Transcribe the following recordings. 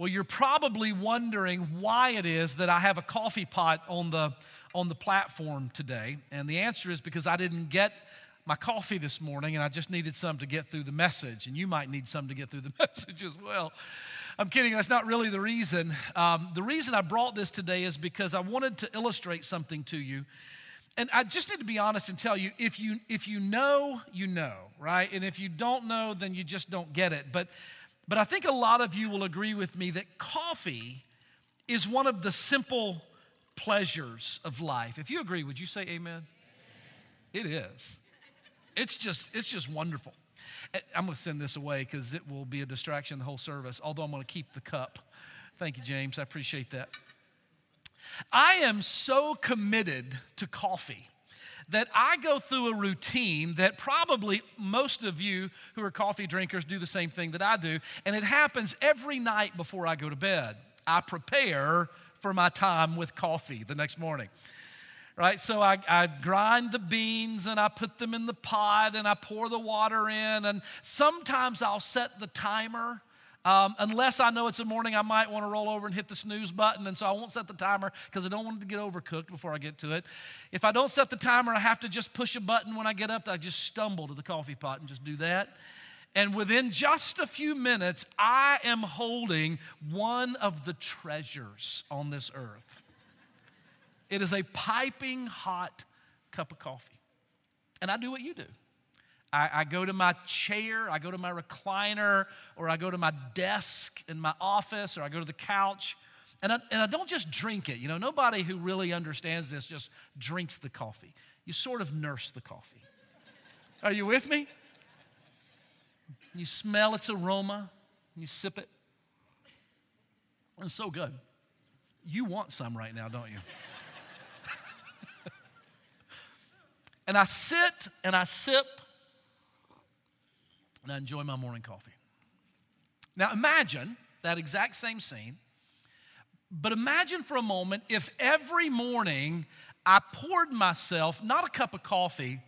Well, you're probably wondering why it is that I have a coffee pot on the, on the platform today. And the answer is because I didn't get my coffee this morning and I just needed some to get through the message. And you might need some to get through the message as well. I'm kidding, that's not really the reason. Um, the reason I brought this today is because I wanted to illustrate something to you. And I just need to be honest and tell you if you if you know, you know, right? And if you don't know, then you just don't get it. But but I think a lot of you will agree with me that coffee is one of the simple pleasures of life. If you agree, would you say amen? It is. It's just, it's just wonderful. Eh, I'm going to send this away because it will be a distraction the whole service, although I'm going to keep the cup. Thank you, James. I appreciate that. I am so committed to coffee that I go through a routine that probably most of you who are coffee drinkers do the same thing that I do, and it happens every night before I go to bed. I prepare for my time with coffee the next morning. Right, so I, I grind the beans and I put them in the pot and I pour the water in, and sometimes I'll set the timer um, unless I know it's the morning, I might want to roll over and hit the snooze button, and so I won't set the timer because I don't want it to get overcooked before I get to it. If I don't set the timer, I have to just push a button when I get up. I just stumble to the coffee pot and just do that. And within just a few minutes, I am holding one of the treasures on this earth. It is a piping hot cup of coffee. And I do what you do. I, I, go to my chair, I go to my recliner, or I go to my desk in my office, or I go to the couch. And I, and I don't just drink it. You know, nobody who really understands this just drinks the coffee. You sort of nurse the coffee. Are you with me? You smell its aroma, you sip it. It's so good. You want some right now, don't you? and I sit and I sip and I enjoy my morning coffee. Now imagine that exact same scene, but imagine for a moment if every morning I poured myself not a cup of coffee,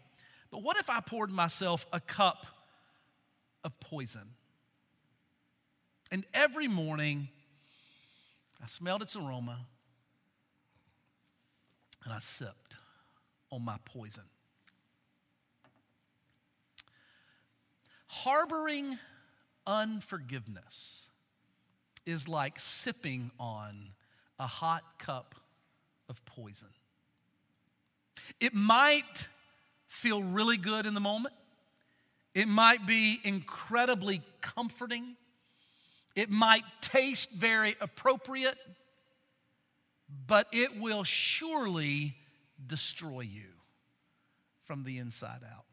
but what if I poured myself a cup of poison? And every morning I smelled its aroma and I sipped on my poison. Harboring unforgiveness is like sipping on a hot cup of poison. It might feel really good in the moment, it might be incredibly comforting, it might taste very appropriate, but it will surely destroy you from the inside out.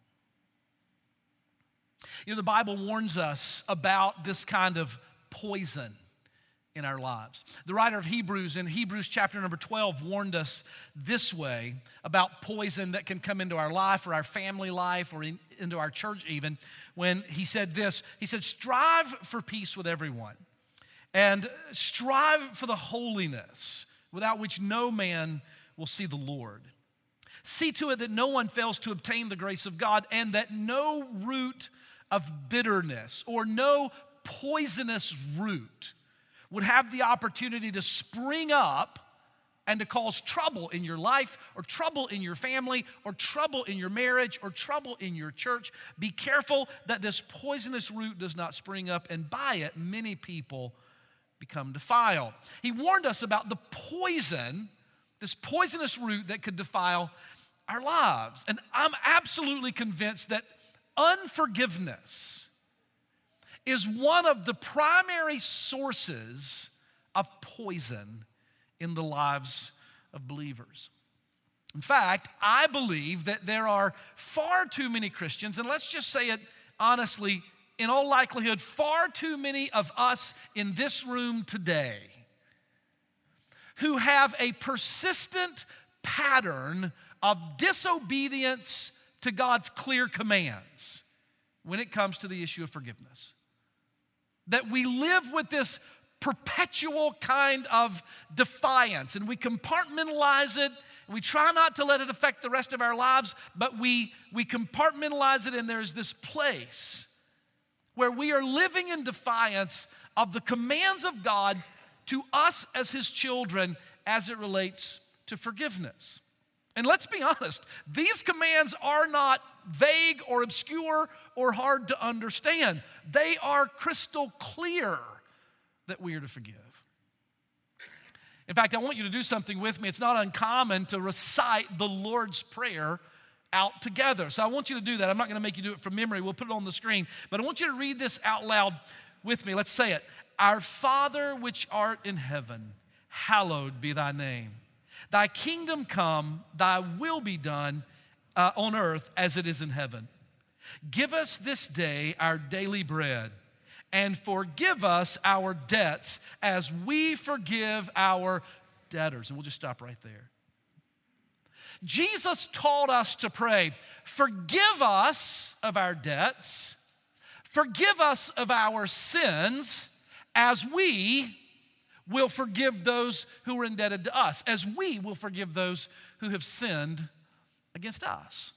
You know, the Bible warns us about this kind of poison in our lives. The writer of Hebrews in Hebrews chapter number 12 warned us this way about poison that can come into our life or our family life or in, into our church, even, when he said this He said, Strive for peace with everyone and strive for the holiness without which no man will see the Lord. See to it that no one fails to obtain the grace of God and that no root of bitterness or no poisonous root would have the opportunity to spring up and to cause trouble in your life or trouble in your family or trouble in your marriage or trouble in your church. Be careful that this poisonous root does not spring up, and by it, many people become defiled. He warned us about the poison, this poisonous root that could defile our lives. And I'm absolutely convinced that unforgiveness is one of the primary sources of poison in the lives of believers. In fact, I believe that there are far too many Christians, and let's just say it honestly, in all likelihood, far too many of us in this room today who have a persistent pattern of disobedience to God's clear commands when it comes to the issue of forgiveness. That we live with this perpetual kind of defiance and we compartmentalize it. We try not to let it affect the rest of our lives, but we, we compartmentalize it, and there's this place where we are living in defiance of the commands of God to us as his children as it relates to forgiveness. And let's be honest, these commands are not vague or obscure or hard to understand. They are crystal clear that we are to forgive. In fact, I want you to do something with me. It's not uncommon to recite the Lord's Prayer out together. So I want you to do that. I'm not going to make you do it from memory. We'll put it on the screen. But I want you to read this out loud with me. Let's say it. Our Father which art in heaven, hallowed be thy name. Thy kingdom come, thy will be done uh, on earth as it is in heaven. Give us this day our daily bread, and forgive us our debts as we forgive our debtors. And we'll just stop right there. Jesus taught us to pray, Forgive us of our debts, forgive us of our sins, as we will forgive those who are indebted to us, as we will forgive those who have sinned against us.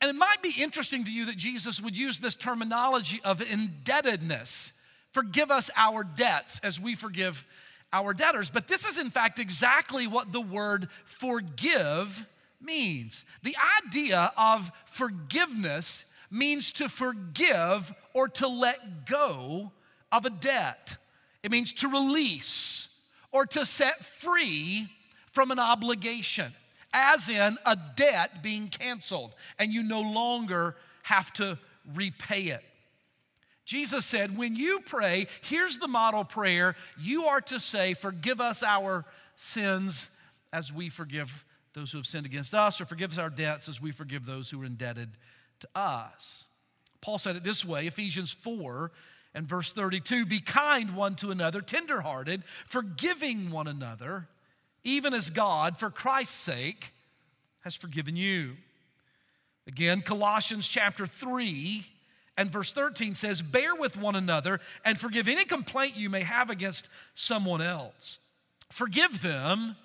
And it might be interesting to you that Jesus would use this terminology of indebtedness. Forgive us our debts as we forgive our debtors. But this is, in fact, exactly what the word forgive means. The idea of forgiveness means to forgive or to let go of a debt. It means to release or to set free from an obligation, as in a debt being canceled and you no longer have to repay it. Jesus said, when you pray, here's the model prayer. You are to say, Forgive us our sins as we forgive those who have sinned against us, or forgive us our debts as we forgive those who are indebted to us. Paul said it this way Ephesians 4 and verse 32 Be kind one to another, tenderhearted, forgiving one another, even as God, for Christ's sake, has forgiven you. Again, Colossians chapter 3 and verse 13 says, Bear with one another and forgive any complaint you may have against someone else. Forgive them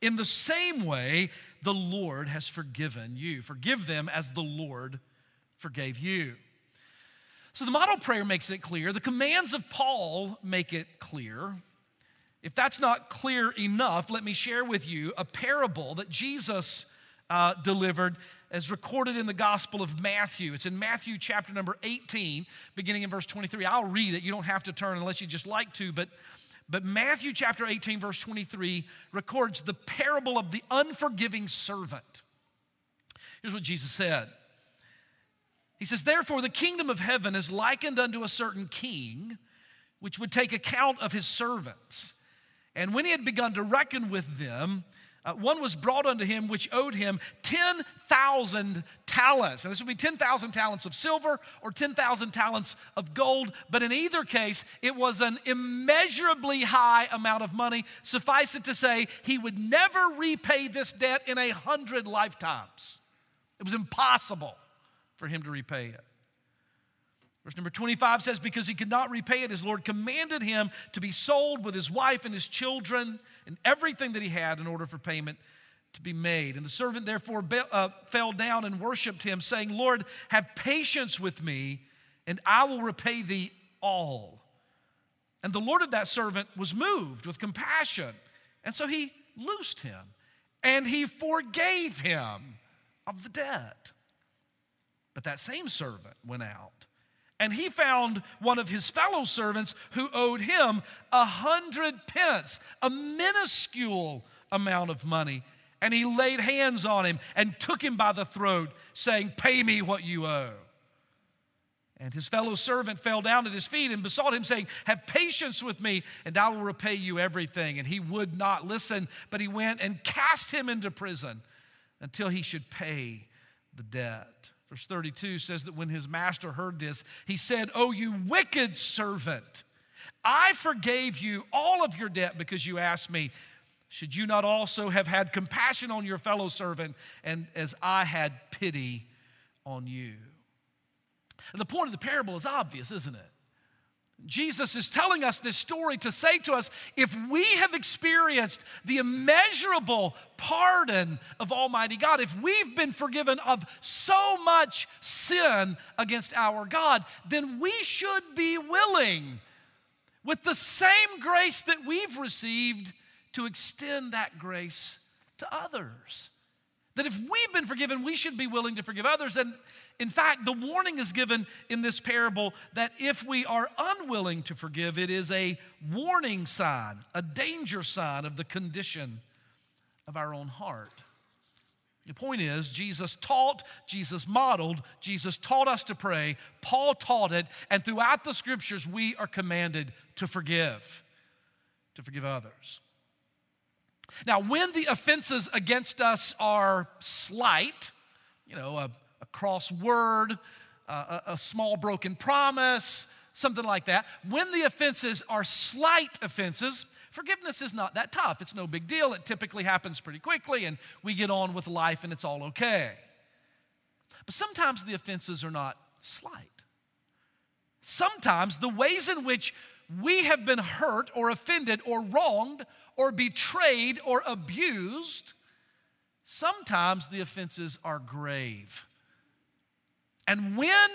in the same way the Lord has forgiven you. Forgive them as the Lord forgave you. So the model prayer makes it clear. The commands of Paul make it clear. If that's not clear enough, let me share with you a parable that Jesus uh, delivered as recorded in the Gospel of Matthew. It's in Matthew chapter number 18, beginning in verse 23. I'll read it. You don't have to turn unless you just like to, but but Matthew chapter 18, verse 23 records the parable of the unforgiving servant. Here's what Jesus said he says, Therefore, the kingdom of heaven is likened unto a certain king, which would take account of his servants. And when he had begun to reckon with them, uh, one was brought unto him which owed him 10,000 talents. And this would be 10,000 talents of silver or 10,000 talents of gold. But in either case, it was an immeasurably high amount of money. Suffice it to say, he would never repay this debt in a hundred lifetimes. It was impossible for him to repay it. Verse number 25 says, Because he could not repay it, his Lord commanded him to be sold with his wife and his children and everything that he had in order for payment to be made. And the servant therefore be, uh, fell down and worshiped him, saying, Lord, have patience with me, and I will repay thee all. And the Lord of that servant was moved with compassion, and so he loosed him, and he forgave him of the debt. But that same servant went out and he found one of his fellow servants who owed him a hundred pence, a minuscule amount of money. And he laid hands on him and took him by the throat, saying, Pay me what you owe. And his fellow servant fell down at his feet and besought him, saying, Have patience with me, and I will repay you everything. And he would not listen, but he went and cast him into prison until he should pay the debt. Verse 32 says that when his master heard this, he said, Oh, you wicked servant, I forgave you all of your debt because you asked me. Should you not also have had compassion on your fellow servant, and as I had pity on you? And the point of the parable is obvious, isn't it? Jesus is telling us this story to say to us if we have experienced the immeasurable pardon of Almighty God, if we've been forgiven of so much sin against our God, then we should be willing with the same grace that we've received to extend that grace to others. That if we've been forgiven, we should be willing to forgive others. And in fact, the warning is given in this parable that if we are unwilling to forgive, it is a warning sign, a danger sign of the condition of our own heart. The point is, Jesus taught, Jesus modeled, Jesus taught us to pray, Paul taught it, and throughout the scriptures, we are commanded to forgive, to forgive others. Now, when the offenses against us are slight, you know, a, a cross word, a, a small broken promise, something like that, when the offenses are slight offenses, Forgiveness is not that tough. It's no big deal. It typically happens pretty quickly, and we get on with life and it's all okay. But sometimes the offenses are not slight. Sometimes the ways in which we have been hurt or offended or wronged or betrayed or abused, sometimes the offenses are grave. And when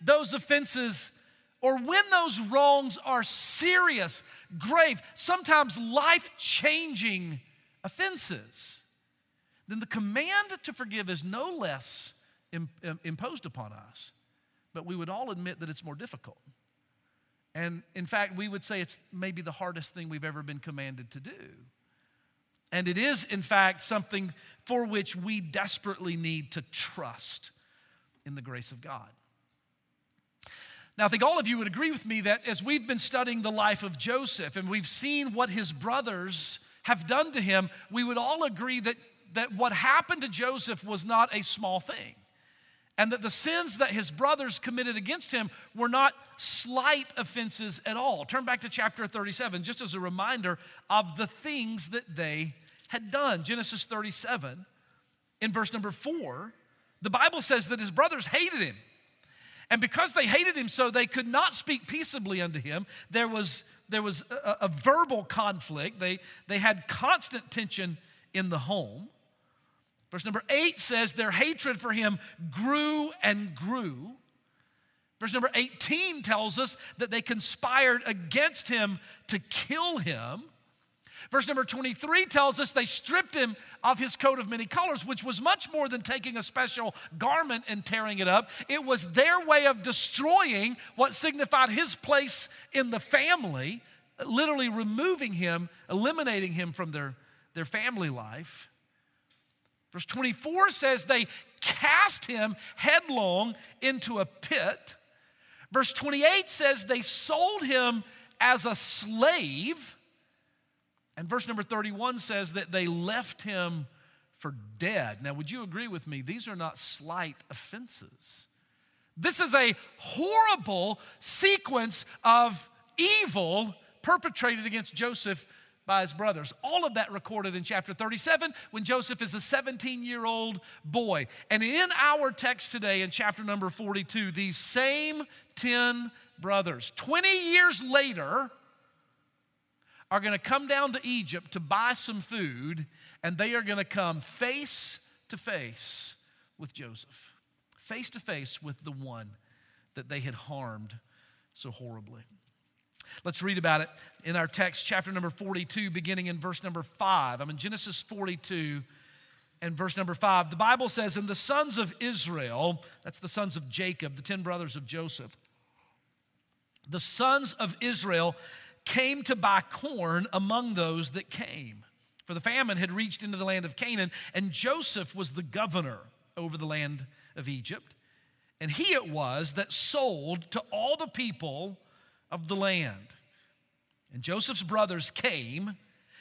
those offenses or when those wrongs are serious, grave, sometimes life changing offenses, then the command to forgive is no less imposed upon us. But we would all admit that it's more difficult. And in fact, we would say it's maybe the hardest thing we've ever been commanded to do. And it is, in fact, something for which we desperately need to trust in the grace of God. Now, I think all of you would agree with me that as we've been studying the life of Joseph and we've seen what his brothers have done to him, we would all agree that, that what happened to Joseph was not a small thing. And that the sins that his brothers committed against him were not slight offenses at all. Turn back to chapter 37, just as a reminder of the things that they had done. Genesis 37, in verse number four, the Bible says that his brothers hated him and because they hated him so, they could not speak peaceably unto him. There was, there was a, a verbal conflict, they, they had constant tension in the home. Verse number eight says, Their hatred for him grew and grew. Verse number 18 tells us that they conspired against him to kill him. Verse number 23 tells us they stripped him of his coat of many colors, which was much more than taking a special garment and tearing it up. It was their way of destroying what signified his place in the family, literally removing him, eliminating him from their, their family life. Verse 24 says they cast him headlong into a pit. Verse 28 says they sold him as a slave. And verse number 31 says that they left him for dead. Now, would you agree with me? These are not slight offenses. This is a horrible sequence of evil perpetrated against Joseph by his brothers. All of that recorded in chapter 37 when Joseph is a 17 year old boy. And in our text today, in chapter number 42, these same 10 brothers, 20 years later, are going to come down to Egypt to buy some food, and they are going to come face to face with Joseph, face to face with the one that they had harmed so horribly. Let's read about it in our text, chapter number 42, beginning in verse number 5. I'm in Genesis 42 and verse number 5. The Bible says, And the sons of Israel, that's the sons of Jacob, the 10 brothers of Joseph, the sons of Israel came to buy corn among those that came. For the famine had reached into the land of Canaan, and Joseph was the governor over the land of Egypt. And he it was that sold to all the people of the land. And Joseph's brothers came,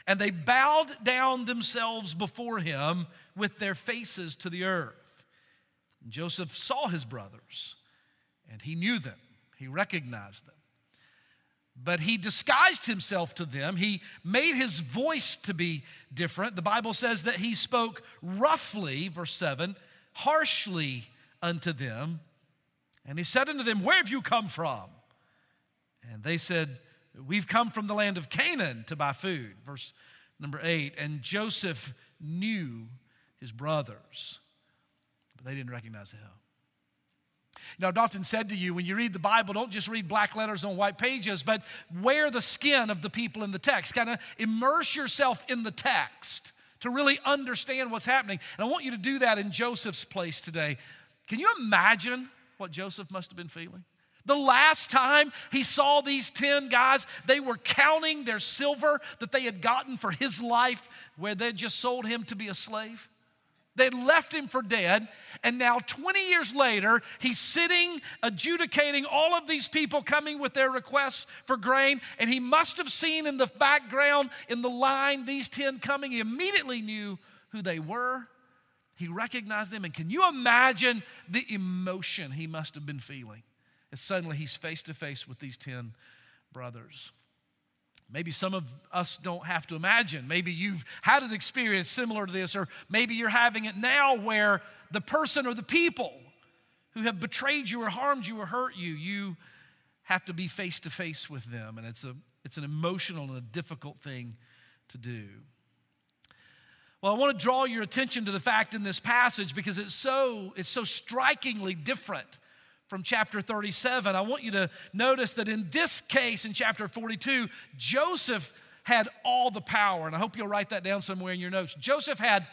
and they bowed down themselves before him with their faces to the earth. And Joseph saw his brothers, and he knew them, he recognized them. But he disguised himself to them. He made his voice to be different. The Bible says that he spoke roughly, verse 7, harshly unto them. And he said unto them, Where have you come from? And they said, We've come from the land of Canaan to buy food. Verse number 8. And Joseph knew his brothers, but they didn't recognize him. Now, I've often said to you, when you read the Bible, don't just read black letters on white pages, but wear the skin of the people in the text. Kind of immerse yourself in the text to really understand what's happening. And I want you to do that in Joseph's place today. Can you imagine what Joseph must have been feeling? The last time he saw these 10 guys, they were counting their silver that they had gotten for his life, where they'd just sold him to be a slave. They left him for dead. And now, 20 years later, he's sitting adjudicating all of these people coming with their requests for grain. And he must have seen in the background, in the line, these 10 coming. He immediately knew who they were. He recognized them. And can you imagine the emotion he must have been feeling as suddenly he's face to face with these 10 brothers? Maybe some of us don't have to imagine. Maybe you've had an experience similar to this, or maybe you're having it now where the person or the people who have betrayed you or harmed you or hurt you, you have to be face to face with them. And it's, a, it's an emotional and a difficult thing to do. Well, I want to draw your attention to the fact in this passage because it's so, it's so strikingly different from chapter 37, I want you to notice that in this case, in chapter 42, Joseph had all the power. And I hope you'll write that down somewhere in your notes. Joseph had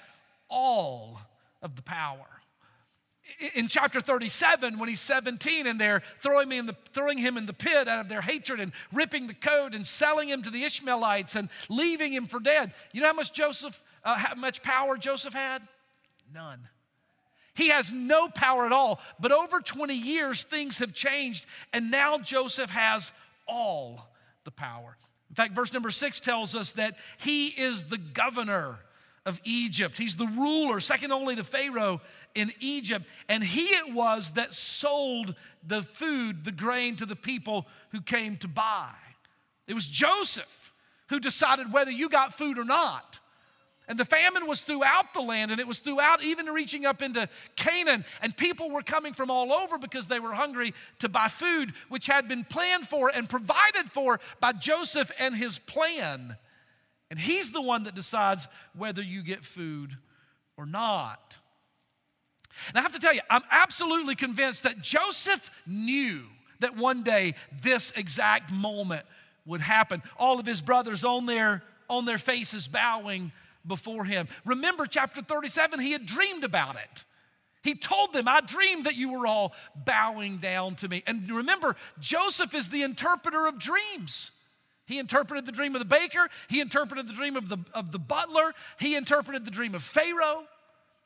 all of the power. In chapter 37, when he's 17 and they're throwing, the, throwing him in the pit out of their hatred and ripping the coat and selling him to the Ishmaelites and leaving him for dead, you know how much Joseph, uh, how much power Joseph had? None. He has no power at all. But over 20 years, things have changed, and now Joseph has all the power. In fact, verse number six tells us that he is the governor of Egypt. He's the ruler, second only to Pharaoh in Egypt. And he it was that sold the food, the grain to the people who came to buy. It was Joseph who decided whether you got food or not. And the famine was throughout the land, and it was throughout, even reaching up into Canaan. And people were coming from all over because they were hungry to buy food, which had been planned for and provided for by Joseph and his plan. And he's the one that decides whether you get food or not. And I have to tell you, I'm absolutely convinced that Joseph knew that one day this exact moment would happen. All of his brothers on their, on their faces bowing before him. Remember, chapter 37, he had dreamed about it. He told them, I dreamed that you were all bowing down to me. And remember, Joseph is the interpreter of dreams. He interpreted the dream of the baker, he interpreted the dream of the, of the butler, he interpreted the dream of Pharaoh.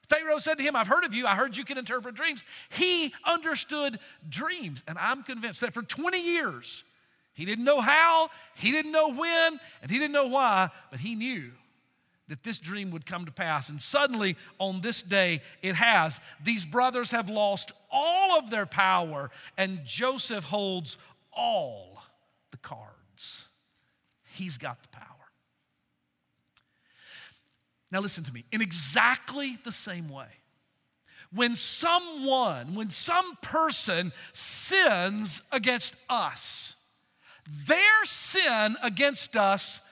Pharaoh said to him, I've heard of you, I heard you can interpret dreams. He understood dreams. And I'm convinced that for 20 years, he didn't know how, he didn't know when, and he didn't know why, but he knew that this dream would come to pass. And suddenly, on this day, it has. These brothers have lost all of their power, and Joseph holds all the cards. He's got the power. Now, listen to me. In exactly the same way, when someone, when some person sins against us, their sin against us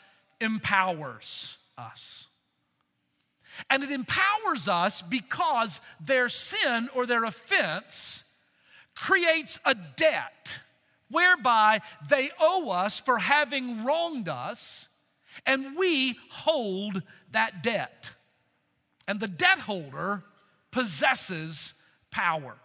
empowers us. And it empowers us because their sin or their offense creates a debt whereby they owe us for having wronged us, and we hold that debt. And the debt holder possesses power.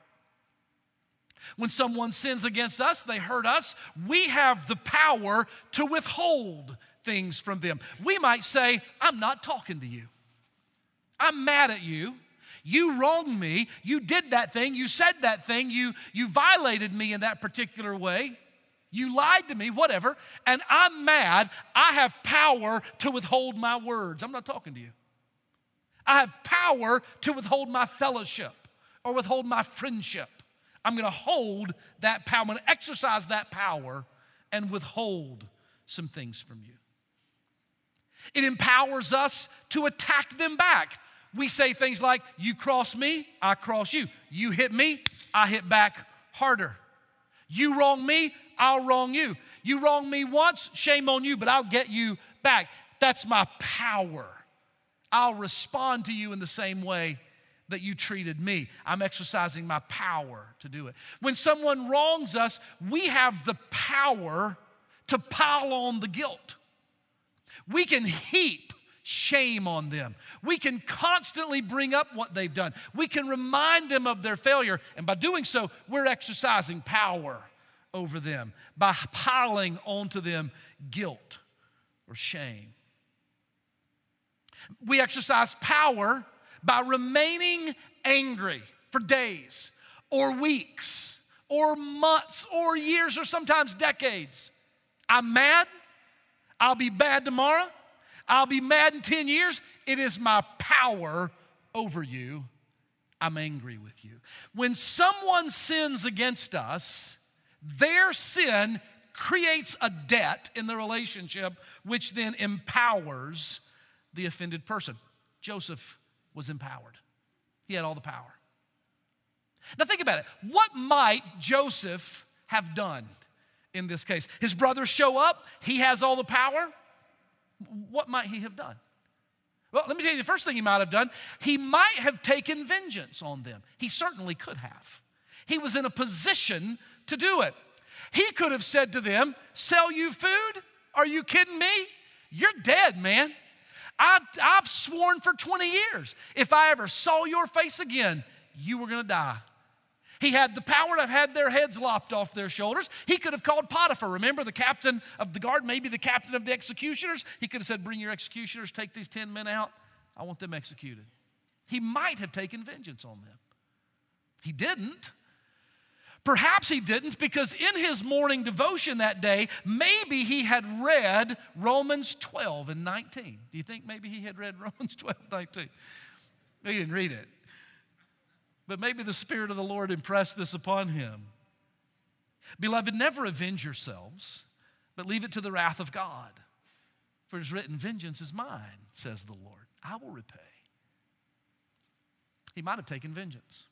When someone sins against us, they hurt us, we have the power to withhold things from them. We might say, I'm not talking to you. I'm mad at you. You wronged me. You did that thing. You said that thing. You, you violated me in that particular way. You lied to me, whatever. And I'm mad. I have power to withhold my words. I'm not talking to you. I have power to withhold my fellowship or withhold my friendship. I'm going to hold that power. I'm going to exercise that power and withhold some things from you. It empowers us to attack them back. We say things like, You cross me, I cross you. You hit me, I hit back harder. You wrong me, I'll wrong you. You wrong me once, shame on you, but I'll get you back. That's my power. I'll respond to you in the same way that you treated me. I'm exercising my power to do it. When someone wrongs us, we have the power to pile on the guilt. We can heap shame on them. We can constantly bring up what they've done. We can remind them of their failure. And by doing so, we're exercising power over them by piling onto them guilt or shame. We exercise power by remaining angry for days or weeks or months or years or sometimes decades. I'm mad. I'll be bad tomorrow. I'll be mad in 10 years. It is my power over you. I'm angry with you. When someone sins against us, their sin creates a debt in the relationship, which then empowers the offended person. Joseph was empowered, he had all the power. Now, think about it. What might Joseph have done in this case? His brothers show up, he has all the power what might he have done? Well, let me tell you the first thing he might have done. He might have taken vengeance on them. He certainly could have. He was in a position to do it. He could have said to them, Sell you food? Are you kidding me? You're dead, man. I, have sworn for 20 years if I ever saw your face again, you were gonna die. He had the power to have had their heads lopped off their shoulders. He could have called Potiphar, remember the captain of the guard, maybe the captain of the executioners. He could have said, Bring your executioners, take these 10 men out. I want them executed. He might have taken vengeance on them. He didn't. Perhaps he didn't because in his morning devotion that day, maybe he had read Romans 12 and 19. Do you think maybe he had read Romans 12 19? He didn't read it. But maybe the Spirit of the Lord impressed this upon him. Beloved, never avenge yourselves, but leave it to the wrath of God. For it is written, Vengeance is mine, says the Lord. I will repay. He might have taken vengeance.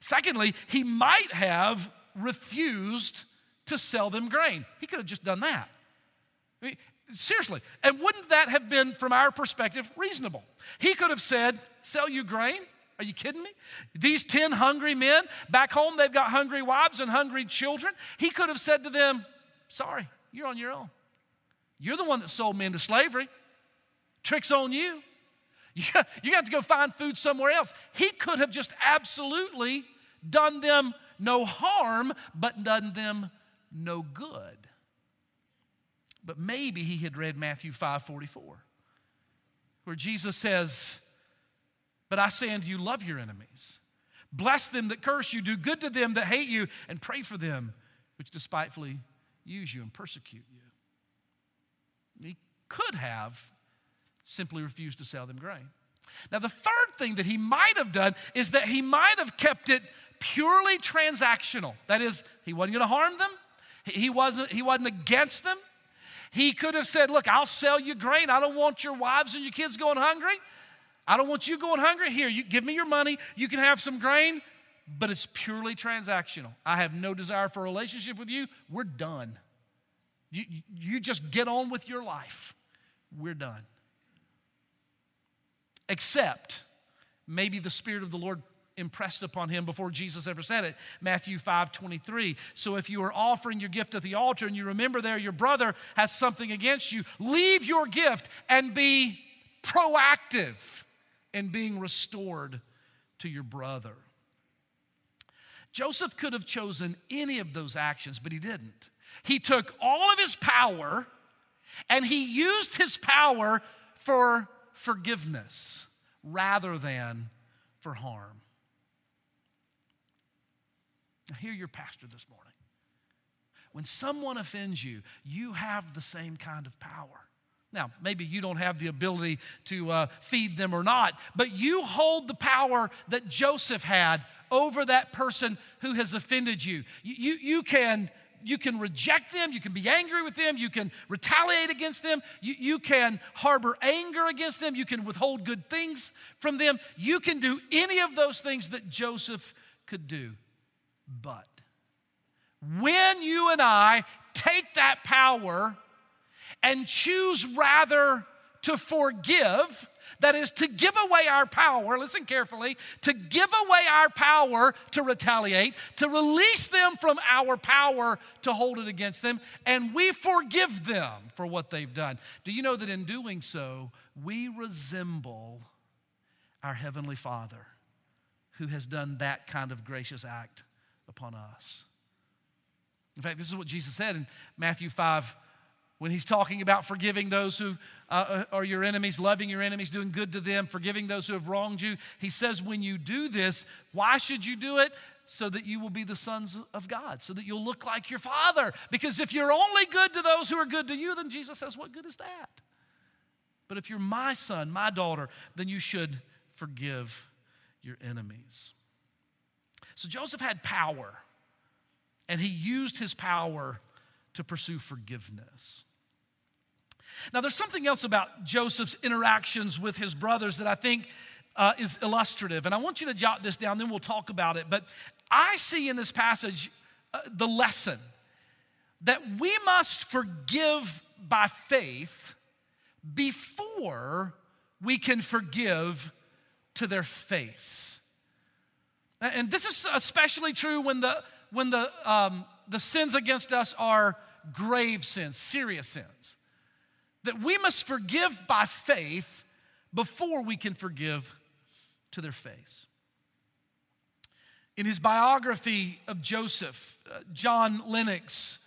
Secondly, he might have refused to sell them grain. He could have just done that. I mean, seriously. And wouldn't that have been, from our perspective, reasonable? He could have said, Sell you grain? Are you kidding me? These 10 hungry men back home, they've got hungry wives and hungry children. He could have said to them, Sorry, you're on your own. You're the one that sold me into slavery. Trick's on you. You got to go find food somewhere else. He could have just absolutely done them no harm, but done them no good. But maybe he had read Matthew 5 44, where Jesus says, but I say unto you, love your enemies. Bless them that curse you, do good to them that hate you, and pray for them which despitefully use you and persecute you. He could have simply refused to sell them grain. Now, the third thing that he might have done is that he might have kept it purely transactional. That is, he wasn't going to harm them, he wasn't, he wasn't against them. He could have said, Look, I'll sell you grain. I don't want your wives and your kids going hungry. I don't want you going hungry. Here, you give me your money. You can have some grain, but it's purely transactional. I have no desire for a relationship with you. We're done. You, you just get on with your life. We're done. Except maybe the Spirit of the Lord impressed upon him before Jesus ever said it. Matthew 5 23. So if you are offering your gift at the altar and you remember there your brother has something against you, leave your gift and be proactive and being restored to your brother. Joseph could have chosen any of those actions, but he didn't. He took all of his power and he used his power for forgiveness rather than for harm. Now, hear your pastor this morning. When someone offends you, you have the same kind of power. Now, maybe you don't have the ability to uh, feed them or not, but you hold the power that Joseph had over that person who has offended you. You, you, you can you can reject them, you can be angry with them, you can retaliate against them, you, you can harbor anger against them, you can withhold good things from them. You can do any of those things that Joseph could do. But when you and I take that power and choose rather to forgive, that is to give away our power, listen carefully, to give away our power to retaliate, to release them from our power to hold it against them, and we forgive them for what they've done. Do you know that in doing so, we resemble our Heavenly Father who has done that kind of gracious act upon us? In fact, this is what Jesus said in Matthew 5 when he's talking about forgiving those who uh, uh, are your enemies, loving your enemies, doing good to them, forgiving those who have wronged you. He says, when you do this, why should you do it? So that you will be the sons of God, so that you'll look like your Father. Because if you're only good to those who are good to you, then Jesus says, what good is that? But if you're my son, my daughter, then you should forgive your enemies. So Joseph had power, and he used his power to pursue forgiveness. Now, there's something else about Joseph's interactions with his brothers that I think uh, is illustrative, and I want you to jot this down, then we'll talk about it. But I see in this passage uh, the lesson that we must forgive by faith before we can forgive to their face. And this is especially true when the, when the, um, the sins against us are grave sins, serious sins. That we must forgive by faith before we can forgive to their face. In his biography of Joseph, uh, John Lennox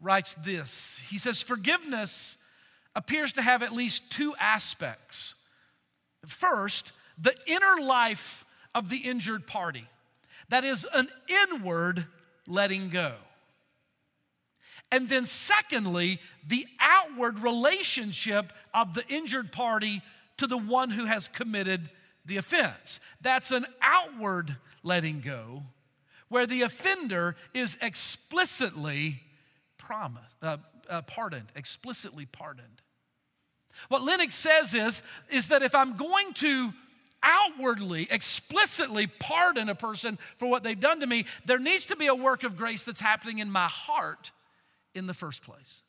writes this. He says, Forgiveness appears to have at least two aspects. First, the inner life of the injured party, that is, an inward letting go. And then, secondly, the outward relationship of the injured party to the one who has committed the offense. That's an outward letting go where the offender is explicitly promised, uh, uh, pardoned, explicitly pardoned. What Lennox says is, is that if I'm going to outwardly, explicitly pardon a person for what they've done to me, there needs to be a work of grace that's happening in my heart in the first place.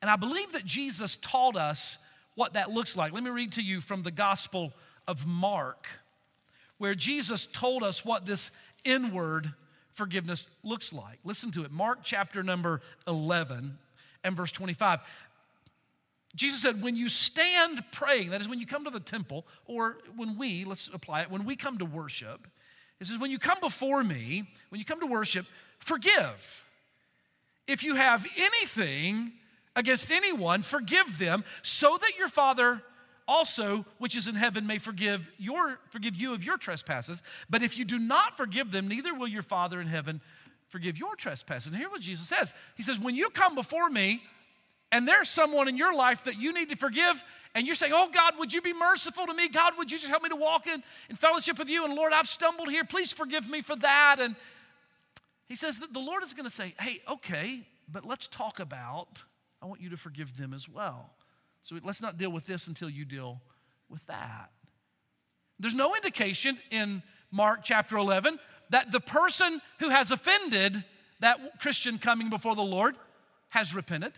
And I believe that Jesus taught us what that looks like. Let me read to you from the Gospel of Mark, where Jesus told us what this inward forgiveness looks like. Listen to it. Mark chapter number 11 and verse 25. Jesus said, when you stand praying, that is when you come to the temple, or when we, let's apply it, when we come to worship, it says, when you come before me, when you come to worship, forgive. If you have anything against anyone, forgive them, so that your Father also, which is in heaven, may forgive your forgive you of your trespasses. But if you do not forgive them, neither will your Father in heaven forgive your trespasses. And hear what Jesus says. He says, When you come before me, and there's someone in your life that you need to forgive, and you're saying, Oh God, would you be merciful to me? God, would you just help me to walk in, in fellowship with you? And Lord, I've stumbled here. Please forgive me for that. And he says that the Lord is going to say, Hey, okay, but let's talk about, I want you to forgive them as well. So let's not deal with this until you deal with that. There's no indication in Mark chapter 11 that the person who has offended that Christian coming before the Lord has repented.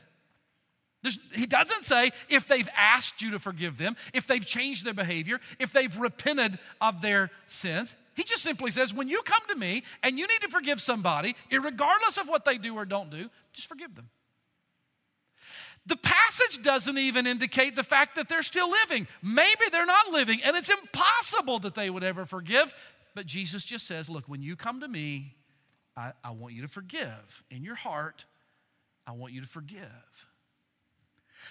There's, he doesn't say if they've asked you to forgive them, if they've changed their behavior, if they've repented of their sins. He just simply says, when you come to me and you need to forgive somebody, regardless of what they do or don't do, just forgive them. The passage doesn't even indicate the fact that they're still living. Maybe they're not living, and it's impossible that they would ever forgive. But Jesus just says, Look, when you come to me, I, I want you to forgive. In your heart, I want you to forgive.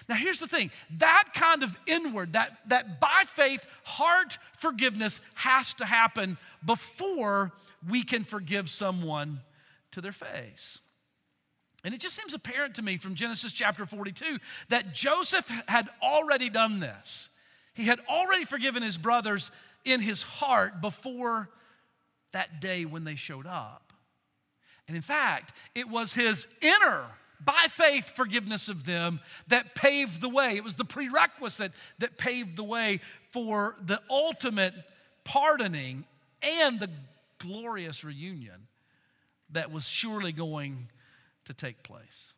Now, here's the thing that kind of inward, that, that by faith, heart forgiveness has to happen before we can forgive someone to their face. And it just seems apparent to me from Genesis chapter 42 that Joseph had already done this. He had already forgiven his brothers in his heart before that day when they showed up. And in fact, it was his inner by faith forgiveness of them that paved the way. It was the prerequisite that paved the way for the ultimate pardoning and the glorious reunion that was surely going to take place.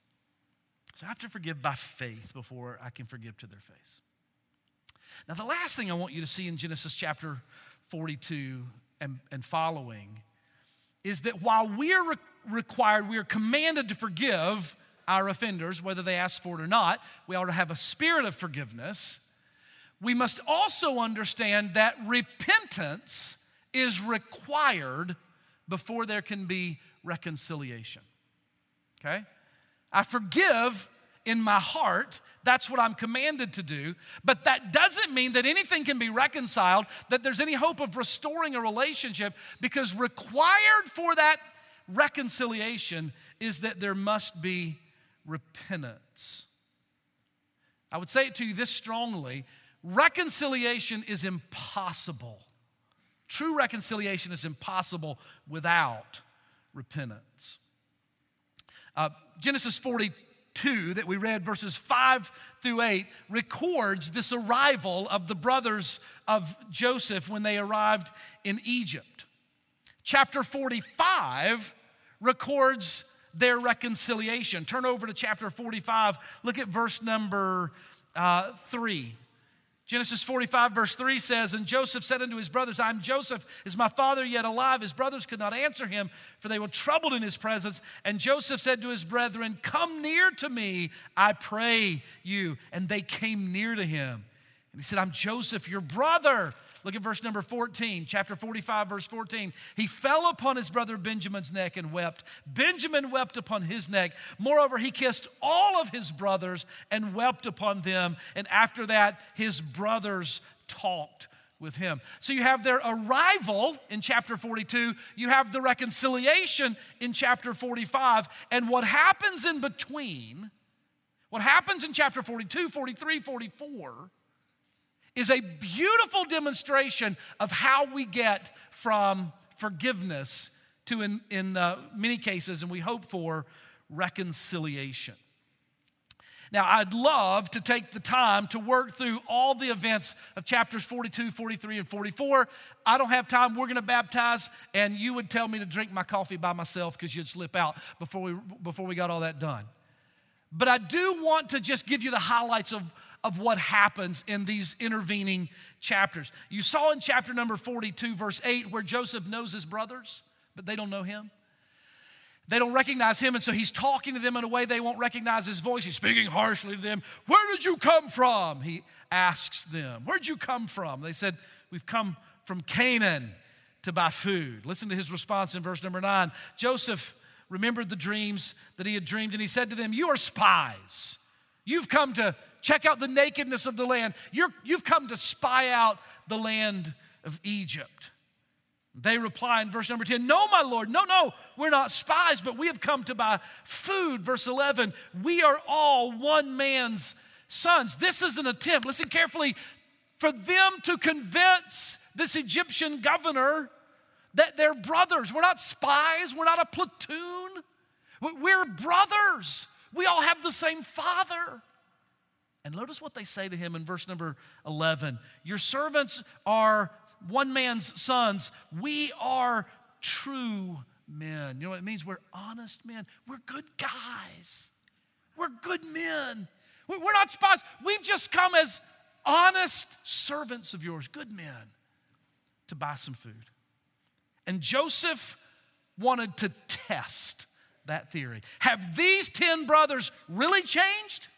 So I have to forgive by faith before I can forgive to their face. Now, the last thing I want you to see in Genesis chapter 42 and, and following is that while we're re- required, we are commanded to forgive our offenders, whether they ask for it or not, we ought to have a spirit of forgiveness. We must also understand that repentance is required before there can be reconciliation. Okay? I forgive in my heart. That's what I'm commanded to do. But that doesn't mean that anything can be reconciled, that there's any hope of restoring a relationship, because required for that reconciliation is that there must be repentance. I would say it to you this strongly reconciliation is impossible. True reconciliation is impossible without repentance. Uh, Genesis 42, that we read, verses 5 through 8, records this arrival of the brothers of Joseph when they arrived in Egypt. Chapter 45 records their reconciliation. Turn over to chapter 45, look at verse number uh, 3. Genesis 45, verse 3 says, And Joseph said unto his brothers, I am Joseph. Is my father yet alive? His brothers could not answer him, for they were troubled in his presence. And Joseph said to his brethren, Come near to me, I pray you. And they came near to him. And he said, I'm Joseph, your brother Look at verse number 14, chapter 45, verse 14. He fell upon his brother Benjamin's neck and wept. Benjamin wept upon his neck. Moreover, he kissed all of his brothers and wept upon them. And after that, his brothers talked with him. So you have their arrival in chapter 42, you have the reconciliation in chapter 45, and what happens in between, what happens in chapter 42, 43, 44 is a beautiful demonstration of how we get from forgiveness to, in, in uh, many cases, and we hope for reconciliation. Now, I'd love to take the time to work through all the events of chapters 42, 43, and 44. I don't have time. We're going to baptize, and you would tell me to drink my coffee by myself because you'd slip out before we, before we got all that done. But I do want to just give you the highlights of of what happens in these intervening chapters. You saw in chapter number 42, verse 8, where Joseph knows his brothers, but they don't know him. They don't recognize him, and so he's talking to them in a way they won't recognize his voice. He's speaking harshly to them. Where did you come from? He asks them. Where'd you come from? They said, We've come from Canaan to buy food. Listen to his response in verse number nine. Joseph remembered the dreams that he had dreamed, and he said to them, You are spies. You've come to Check out the nakedness of the land. you have come to spy out the land of Egypt. They reply in verse number 10 No, my Lord, no, no, we're not spies, but we have come to buy food. Verse 11 We are all one man's sons. This is an attempt, listen carefully, for them to convince this Egyptian governor that they're brothers. We're not spies, we're not a platoon, we're brothers. We all have the same father. And notice what they say to him in verse number 11 Your servants are one man's sons. We are true men. You know what it means? We're honest men. We're good guys. We're good men. We're not spies. We've just come as honest servants of yours, good men, to buy some food. And Joseph wanted to test that theory. Have these 10 brothers really changed?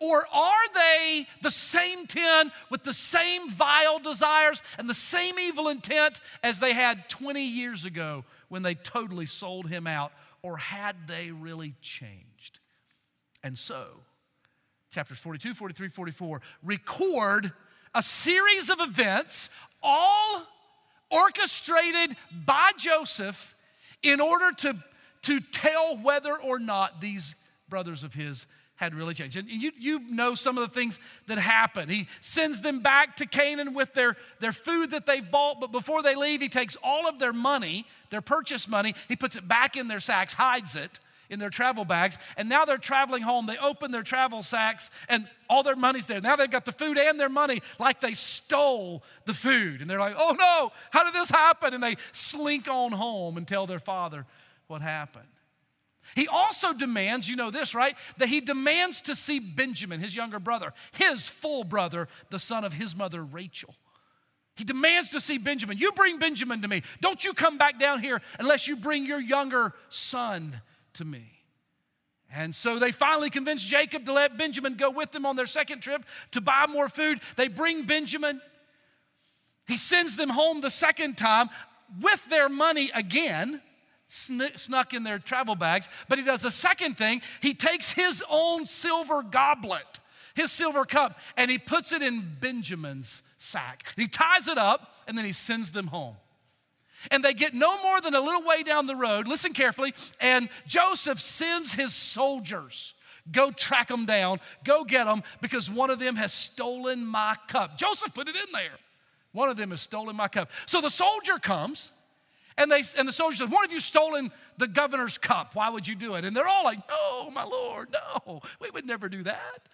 Or are they the same 10 with the same vile desires and the same evil intent as they had 20 years ago when they totally sold him out? Or had they really changed? And so, chapters 42, 43, 44 record a series of events, all orchestrated by Joseph in order to, to tell whether or not these brothers of his had really changed. And you, you know some of the things that happen. He sends them back to Canaan with their, their food that they've bought, but before they leave, he takes all of their money, their purchase money, he puts it back in their sacks, hides it in their travel bags, and now they're traveling home. They open their travel sacks, and all their money's there. Now they've got the food and their money like they stole the food. And they're like, oh no, how did this happen? And they slink on home and tell their father what happened. He also demands, you know this, right? That he demands to see Benjamin, his younger brother, his full brother, the son of his mother, Rachel. He demands to see Benjamin. You bring Benjamin to me. Don't you come back down here unless you bring your younger son to me. And so they finally convince Jacob to let Benjamin go with them on their second trip to buy more food. They bring Benjamin. He sends them home the second time with their money again snuck in their travel bags. But he does a second thing. He takes his own silver goblet, his silver cup, and he puts it in Benjamin's sack. He ties it up and then he sends them home. And they get no more than a little way down the road. Listen carefully. And Joseph sends his soldiers. Go track them down. Go get them because one of them has stolen my cup. Joseph put it in there. One of them has stolen my cup. So the soldier comes and, they, and the soldier says, One of you stolen the governor's cup. Why would you do it? And they're all like, No, my Lord, no, we would never do that.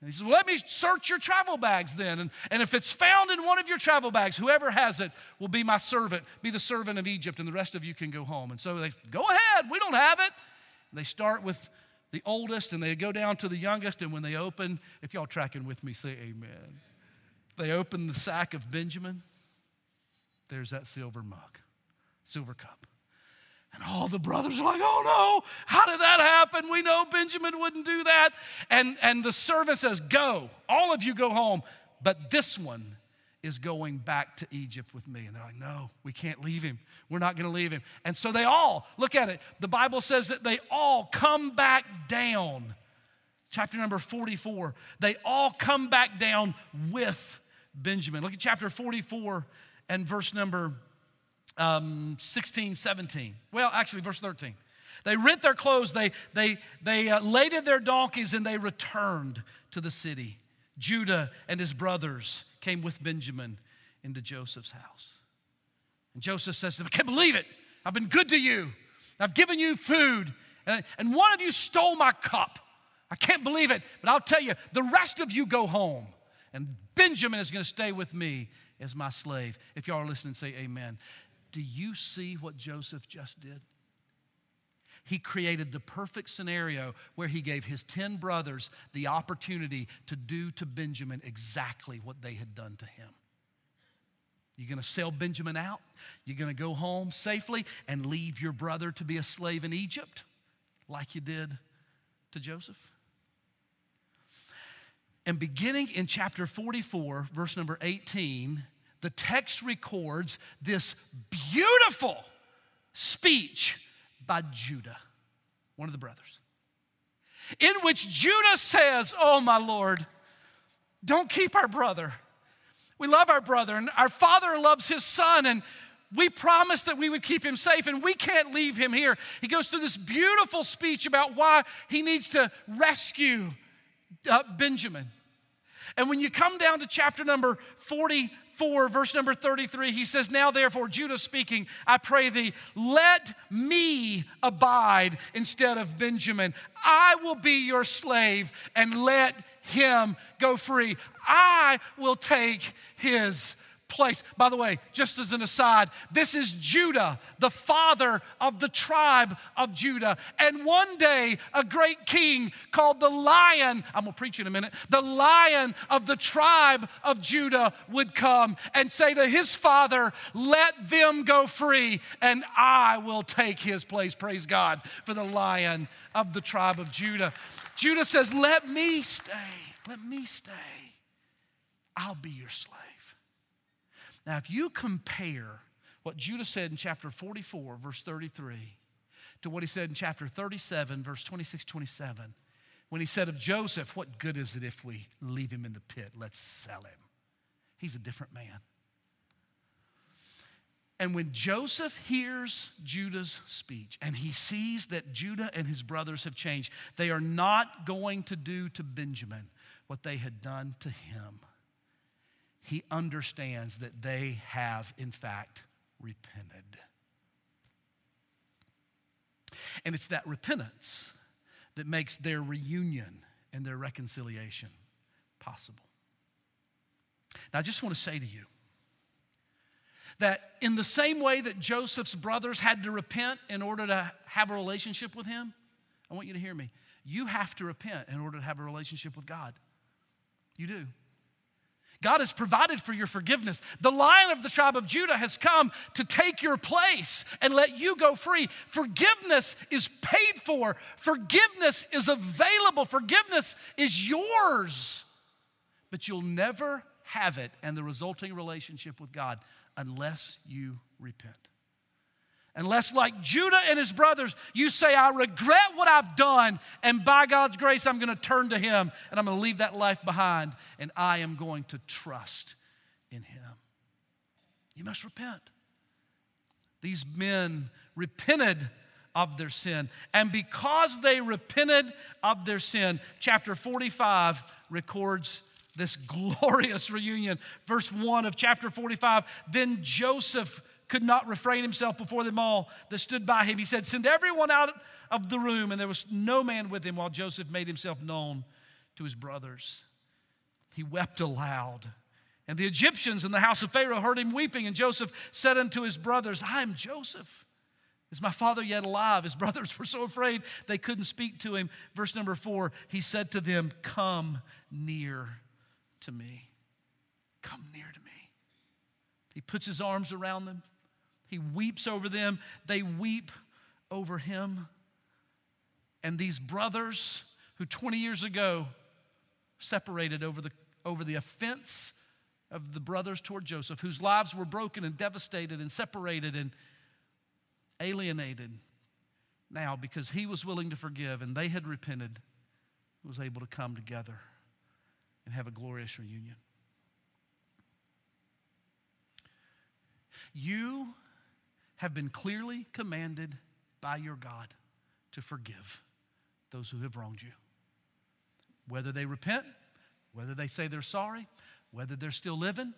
And he says, well, Let me search your travel bags then. And, and if it's found in one of your travel bags, whoever has it will be my servant, be the servant of Egypt, and the rest of you can go home. And so they go ahead, we don't have it. And they start with the oldest and they go down to the youngest. And when they open, if y'all tracking with me, say amen. They open the sack of Benjamin. There's that silver mug silver cup. And all the brothers are like, oh no, how did that happen? We know Benjamin wouldn't do that. And, and the servant says, go, all of you go home, but this one is going back to Egypt with me. And they're like, no, we can't leave him. We're not going to leave him. And so they all, look at it, the Bible says that they all come back down. Chapter number 44, they all come back down with Benjamin. Look at chapter 44 and verse number um, 16, 17. Well, actually, verse 13. They rent their clothes, they, they, they uh, laded their donkeys, and they returned to the city. Judah and his brothers came with Benjamin into Joseph's house. And Joseph says to them, I can't believe it. I've been good to you. I've given you food. And, and one of you stole my cup. I can't believe it. But I'll tell you, the rest of you go home. And Benjamin is going to stay with me as my slave. If y'all are listening, say amen. Do you see what Joseph just did? He created the perfect scenario where he gave his 10 brothers the opportunity to do to Benjamin exactly what they had done to him. You're going to sell Benjamin out. You're going to go home safely and leave your brother to be a slave in Egypt, like you did to Joseph. And beginning in chapter 44, verse number 18, the text records this beautiful speech by Judah, one of the brothers, in which Judah says, Oh, my Lord, don't keep our brother. We love our brother, and our father loves his son, and we promised that we would keep him safe, and we can't leave him here. He goes through this beautiful speech about why he needs to rescue uh, Benjamin. And when you come down to chapter number 40, 4, verse number 33, he says, Now therefore, Judah speaking, I pray thee, let me abide instead of Benjamin. I will be your slave and let him go free. I will take his place. By the way, just as an aside, this is Judah, the father of the tribe of Judah. And one day, a great king called the Lion, I'm gonna preach in a minute, the Lion of the tribe of Judah would come and say to his father, Let them go free, and I will take his place. Praise God for the Lion of the tribe of Judah. Judah says, Let me stay, let me stay. I'll be your slave. Now, if you compare what Judah said in chapter 44, verse 33, to what he said in chapter 37, verse 26, 27, when he said of Joseph, What good is it if we leave him in the pit? Let's sell him. He's a different man. And when Joseph hears Judah's speech and he sees that Judah and his brothers have changed, they are not going to do to Benjamin what they had done to him he understands that they have, in fact, repented. And it's that repentance that makes their reunion and their reconciliation possible. Now, I just want to say to you That in the same way that Joseph's brothers had to repent in order to have a relationship with him, I want you to hear me. You have to repent in order to have a relationship with God. You do. God has provided for your forgiveness. The lion of the tribe of Judah has come to take your place and let you go free. Forgiveness is paid for, forgiveness is available, forgiveness is yours. But you'll never have it and the resulting relationship with God unless you repent. Unless, like Judah and his brothers, you say, I regret what I've done, and by God's grace, I'm going to turn to Him and I'm going to leave that life behind, and I am going to trust in Him. You must repent. These men repented of their sin, and because they repented of their sin, chapter 45 records this glorious reunion. Verse 1 of chapter 45 Then Joseph could not refrain himself before them all that stood by him. He said, Send everyone out of the room. And there was no man with him while Joseph made himself known to his brothers. He wept aloud. And the Egyptians in the house of Pharaoh heard him weeping. And Joseph said unto his brothers, I am Joseph. Is my father yet alive? His brothers were so afraid they couldn't speak to him. Verse number four, he said to them, Come near to me. Come near to me. He puts his arms around them. He weeps over them, they weep over him. And these brothers who 20 years ago separated over the, over the offense of the brothers toward Joseph, whose lives were broken and devastated and separated and alienated, now because he was willing to forgive and they had repented, was able to come together and have a glorious reunion. You have been clearly commanded by your God to forgive those who have wronged you. Whether they repent, whether they say they're sorry, whether they're still living,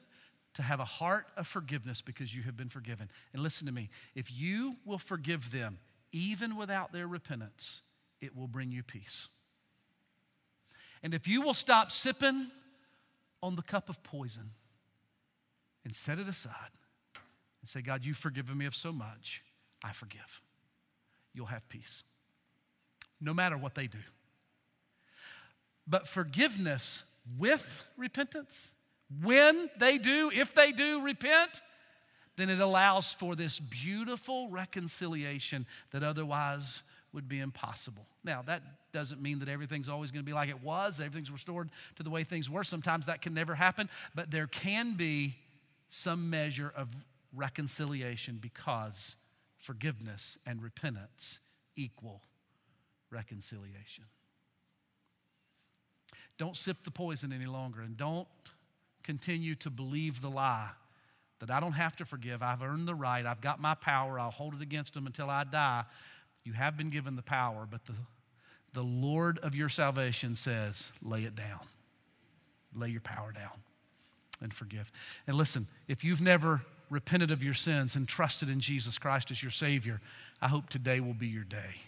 to have a heart of forgiveness because you have been forgiven. And listen to me if you will forgive them, even without their repentance, it will bring you peace. And if you will stop sipping on the cup of poison and set it aside, and say, God, you've forgiven me of so much, I forgive. You'll have peace, no matter what they do. But forgiveness with repentance, when they do, if they do repent, then it allows for this beautiful reconciliation that otherwise would be impossible. Now, that doesn't mean that everything's always going to be like it was, everything's restored to the way things were. Sometimes that can never happen, but there can be some measure of reconciliation because forgiveness and repentance equal reconciliation. Don't sip the poison any longer and don't continue to believe the lie that I don't have to forgive. I've earned the right. I've got my power. I'll hold it against them until I die. You have been given the power, but the, the Lord of your salvation says, lay it down. Lay your power down and forgive. And listen, if you've never repented of your sins and trusted in Jesus Christ as your Savior, I hope today will be your day.